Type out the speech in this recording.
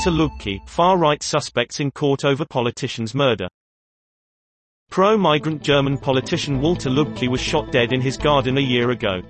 Walter Lübcke, far-right suspects in court over politician's murder. Pro-migrant German politician Walter Lübcke was shot dead in his garden a year ago.